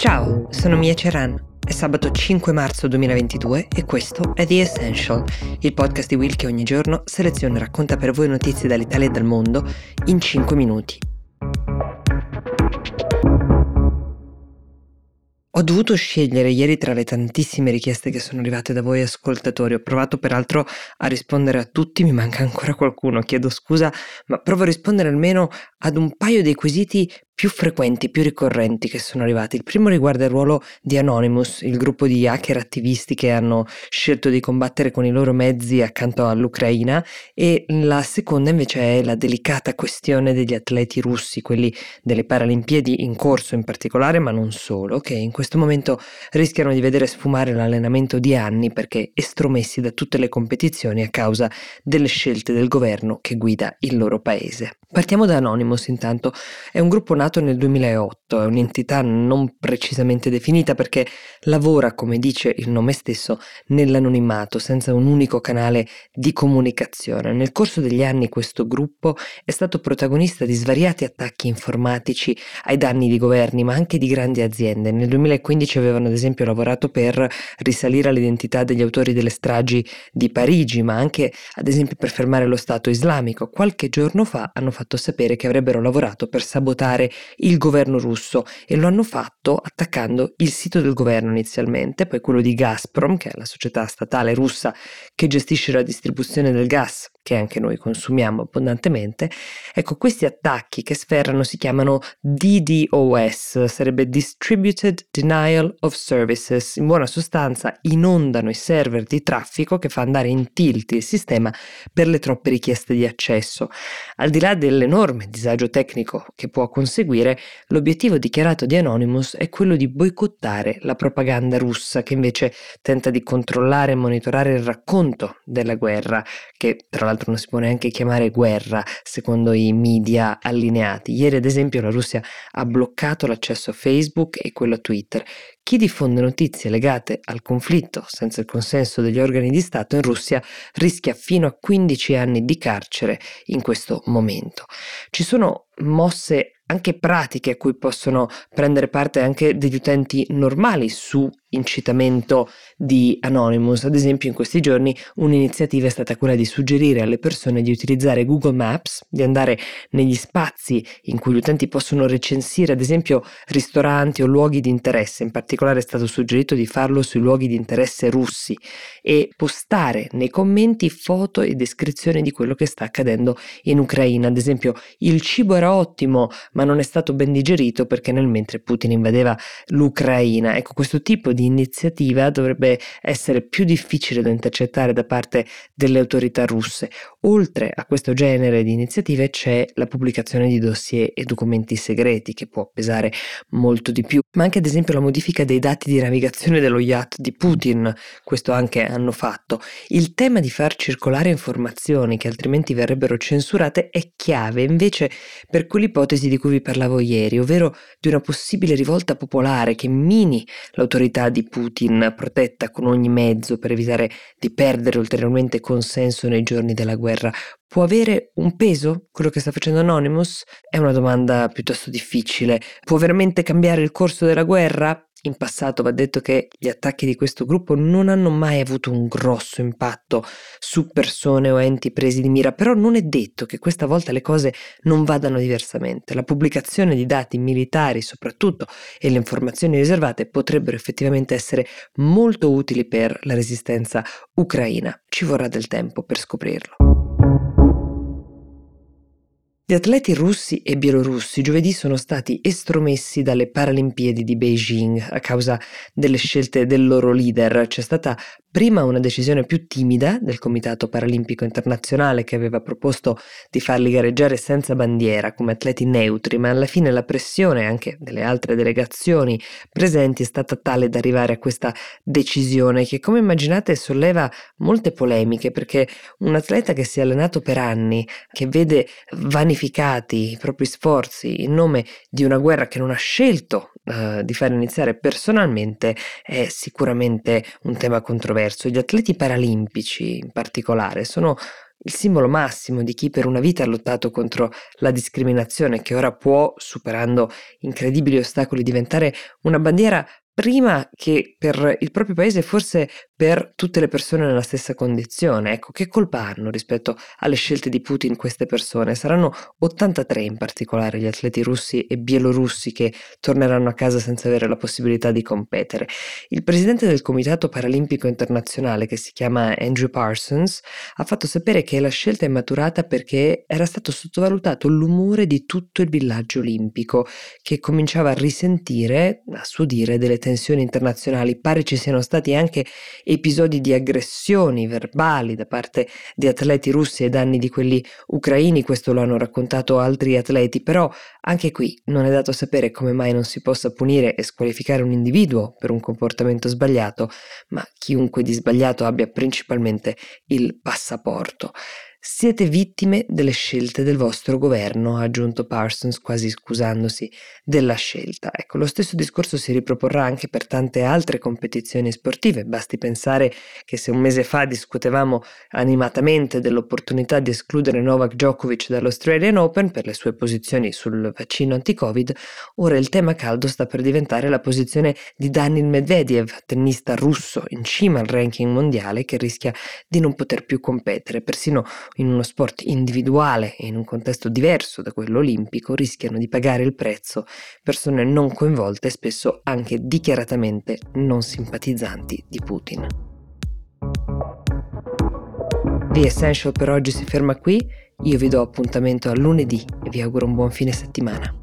Ciao, sono Mia Ceran. È sabato 5 marzo 2022 e questo è The Essential, il podcast di Will che ogni giorno seleziona e racconta per voi notizie dall'Italia e dal mondo in 5 minuti. Ho dovuto scegliere ieri tra le tantissime richieste che sono arrivate da voi ascoltatori. Ho provato peraltro a rispondere a tutti, mi manca ancora qualcuno, chiedo scusa, ma provo a rispondere almeno ad un paio dei quesiti più frequenti, più ricorrenti che sono arrivati. Il primo riguarda il ruolo di Anonymous, il gruppo di hacker attivisti che hanno scelto di combattere con i loro mezzi accanto all'Ucraina e la seconda invece è la delicata questione degli atleti russi, quelli delle Paralimpiadi in corso in particolare, ma non solo, che in questo momento rischiano di vedere sfumare l'allenamento di anni perché estromessi da tutte le competizioni a causa delle scelte del governo che guida il loro paese. Partiamo da Anonymous intanto, è un gruppo nato nel 2008, è un'entità non precisamente definita perché lavora, come dice il nome stesso, nell'anonimato, senza un unico canale di comunicazione. Nel corso degli anni questo gruppo è stato protagonista di svariati attacchi informatici ai danni di governi, ma anche di grandi aziende. Nel 2015 avevano ad esempio lavorato per risalire all'identità degli autori delle stragi di Parigi, ma anche ad esempio per fermare lo Stato islamico. Qualche giorno fa hanno fatto sapere che avrebbero lavorato per sabotare il governo russo e lo hanno fatto attaccando il sito del governo inizialmente, poi quello di Gazprom, che è la società statale russa che gestisce la distribuzione del gas che anche noi consumiamo abbondantemente, ecco questi attacchi che sferrano si chiamano DDoS, sarebbe Distributed Denial of Services, in buona sostanza inondano i server di traffico che fa andare in tilt il sistema per le troppe richieste di accesso. Al di là dell'enorme disagio tecnico che può conseguire, l'obiettivo dichiarato di Anonymous è quello di boicottare la propaganda russa che invece tenta di controllare e monitorare il racconto della guerra, che tra l'altro non si può neanche chiamare guerra secondo i media allineati. Ieri ad esempio la Russia ha bloccato l'accesso a Facebook e quello a Twitter. Chi diffonde notizie legate al conflitto senza il consenso degli organi di Stato in Russia rischia fino a 15 anni di carcere in questo momento. Ci sono mosse anche pratiche a cui possono prendere parte anche degli utenti normali su incitamento di Anonymous. Ad esempio, in questi giorni un'iniziativa è stata quella di suggerire alle persone di utilizzare Google Maps, di andare negli spazi in cui gli utenti possono recensire, ad esempio, ristoranti o luoghi di interesse. In particolare è stato suggerito di farlo sui luoghi di interesse russi e postare nei commenti foto e descrizioni di quello che sta accadendo in Ucraina. Ad esempio, il cibo era ottimo, ma non è stato ben digerito perché nel mentre Putin invadeva l'Ucraina. Ecco, questo tipo di iniziativa dovrebbe essere più difficile da intercettare da parte delle autorità russe. Oltre a questo genere di iniziative c'è la pubblicazione di dossier e documenti segreti che può pesare molto di più, ma anche ad esempio la modifica dei dati di navigazione dello yacht di Putin, questo anche hanno fatto. Il tema di far circolare informazioni che altrimenti verrebbero censurate è chiave invece per quell'ipotesi di cui vi parlavo ieri, ovvero di una possibile rivolta popolare che mini l'autorità di Putin, protetta con ogni mezzo per evitare di perdere ulteriormente consenso nei giorni della guerra. Può avere un peso quello che sta facendo Anonymous? È una domanda piuttosto difficile. Può veramente cambiare il corso della guerra? In passato va detto che gli attacchi di questo gruppo non hanno mai avuto un grosso impatto su persone o enti presi di mira, però non è detto che questa volta le cose non vadano diversamente. La pubblicazione di dati militari soprattutto e le informazioni riservate potrebbero effettivamente essere molto utili per la resistenza ucraina. Ci vorrà del tempo per scoprirlo. Gli atleti russi e bielorussi giovedì sono stati estromessi dalle Paralimpiadi di Beijing a causa delle scelte del loro leader. C'è stata Prima una decisione più timida del Comitato Paralimpico Internazionale che aveva proposto di farli gareggiare senza bandiera come atleti neutri, ma alla fine la pressione anche delle altre delegazioni presenti è stata tale da arrivare a questa decisione che come immaginate solleva molte polemiche perché un atleta che si è allenato per anni, che vede vanificati i propri sforzi in nome di una guerra che non ha scelto uh, di far iniziare personalmente è sicuramente un tema controverso. Gli atleti paralimpici in particolare sono il simbolo massimo di chi per una vita ha lottato contro la discriminazione che ora può, superando incredibili ostacoli, diventare una bandiera prima che per il proprio paese, forse per tutte le persone nella stessa condizione. Ecco, che colpa hanno rispetto alle scelte di Putin queste persone? Saranno 83 in particolare gli atleti russi e bielorussi che torneranno a casa senza avere la possibilità di competere. Il presidente del Comitato Paralimpico Internazionale, che si chiama Andrew Parsons, ha fatto sapere che la scelta è maturata perché era stato sottovalutato l'umore di tutto il villaggio olimpico, che cominciava a risentire, a suo dire, delle tensioni internazionali. Pare ci siano stati anche episodi di aggressioni verbali da parte di atleti russi ai danni di quelli ucraini, questo lo hanno raccontato altri atleti, però anche qui non è dato sapere come mai non si possa punire e squalificare un individuo per un comportamento sbagliato, ma chiunque di sbagliato abbia principalmente il passaporto. Siete vittime delle scelte del vostro governo, ha aggiunto Parsons quasi scusandosi della scelta. Ecco, lo stesso discorso si riproporrà anche per tante altre competizioni sportive. Basti pensare che se un mese fa discutevamo animatamente dell'opportunità di escludere Novak Djokovic dall'Australian Open per le sue posizioni sul vaccino anti-Covid, ora il tema caldo sta per diventare la posizione di Daniil Medvedev, tennista russo in cima al ranking mondiale che rischia di non poter più competere, persino in uno sport individuale e in un contesto diverso da quello olimpico rischiano di pagare il prezzo persone non coinvolte e spesso anche dichiaratamente non simpatizzanti di Putin. The Essential per oggi si ferma qui, io vi do appuntamento a lunedì e vi auguro un buon fine settimana.